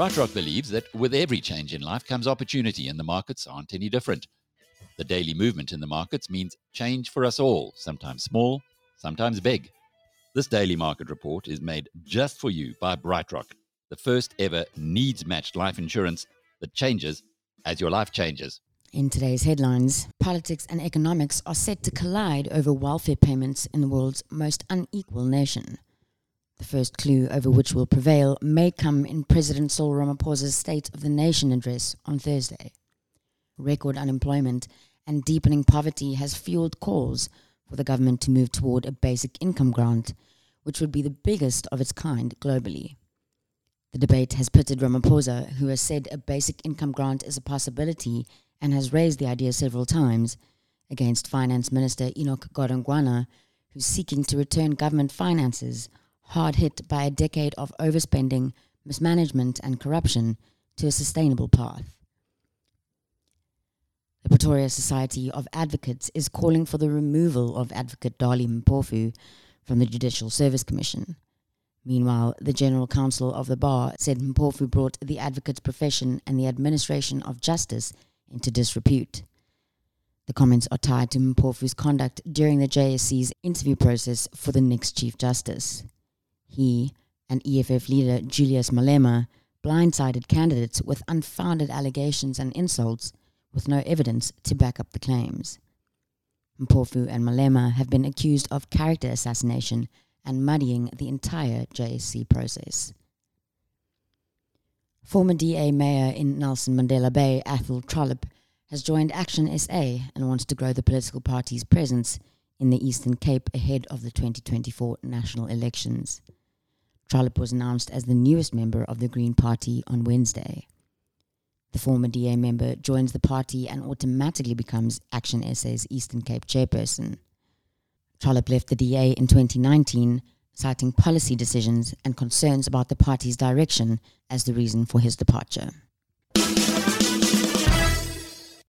BrightRock believes that with every change in life comes opportunity, and the markets aren't any different. The daily movement in the markets means change for us all, sometimes small, sometimes big. This daily market report is made just for you by BrightRock, the first ever needs matched life insurance that changes as your life changes. In today's headlines, politics and economics are set to collide over welfare payments in the world's most unequal nation. The first clue over which will prevail may come in President Cyril Ramaphosa's State of the Nation address on Thursday. Record unemployment and deepening poverty has fueled calls for the government to move toward a basic income grant, which would be the biggest of its kind globally. The debate has pitted Ramaphosa, who has said a basic income grant is a possibility and has raised the idea several times, against Finance Minister Enoch Godongwana, who's seeking to return government finances hard hit by a decade of overspending, mismanagement, and corruption to a sustainable path. The Pretoria Society of Advocates is calling for the removal of Advocate Dali Mpofu from the Judicial Service Commission. Meanwhile, the General Council of the Bar said Mpofu brought the advocate's profession and the administration of justice into disrepute. The comments are tied to Mpofu's conduct during the JSC's interview process for the next Chief Justice. He and EFF leader Julius Malema blindsided candidates with unfounded allegations and insults with no evidence to back up the claims. Mpofu and Malema have been accused of character assassination and muddying the entire JSC process. Former DA mayor in Nelson Mandela Bay, Athol Trollip, has joined ActionSA and wants to grow the political party's presence in the Eastern Cape ahead of the 2024 national elections. Trollip was announced as the newest member of the Green Party on Wednesday. The former DA member joins the party and automatically becomes Action SA's Eastern Cape chairperson. Trollip left the DA in 2019, citing policy decisions and concerns about the party's direction as the reason for his departure.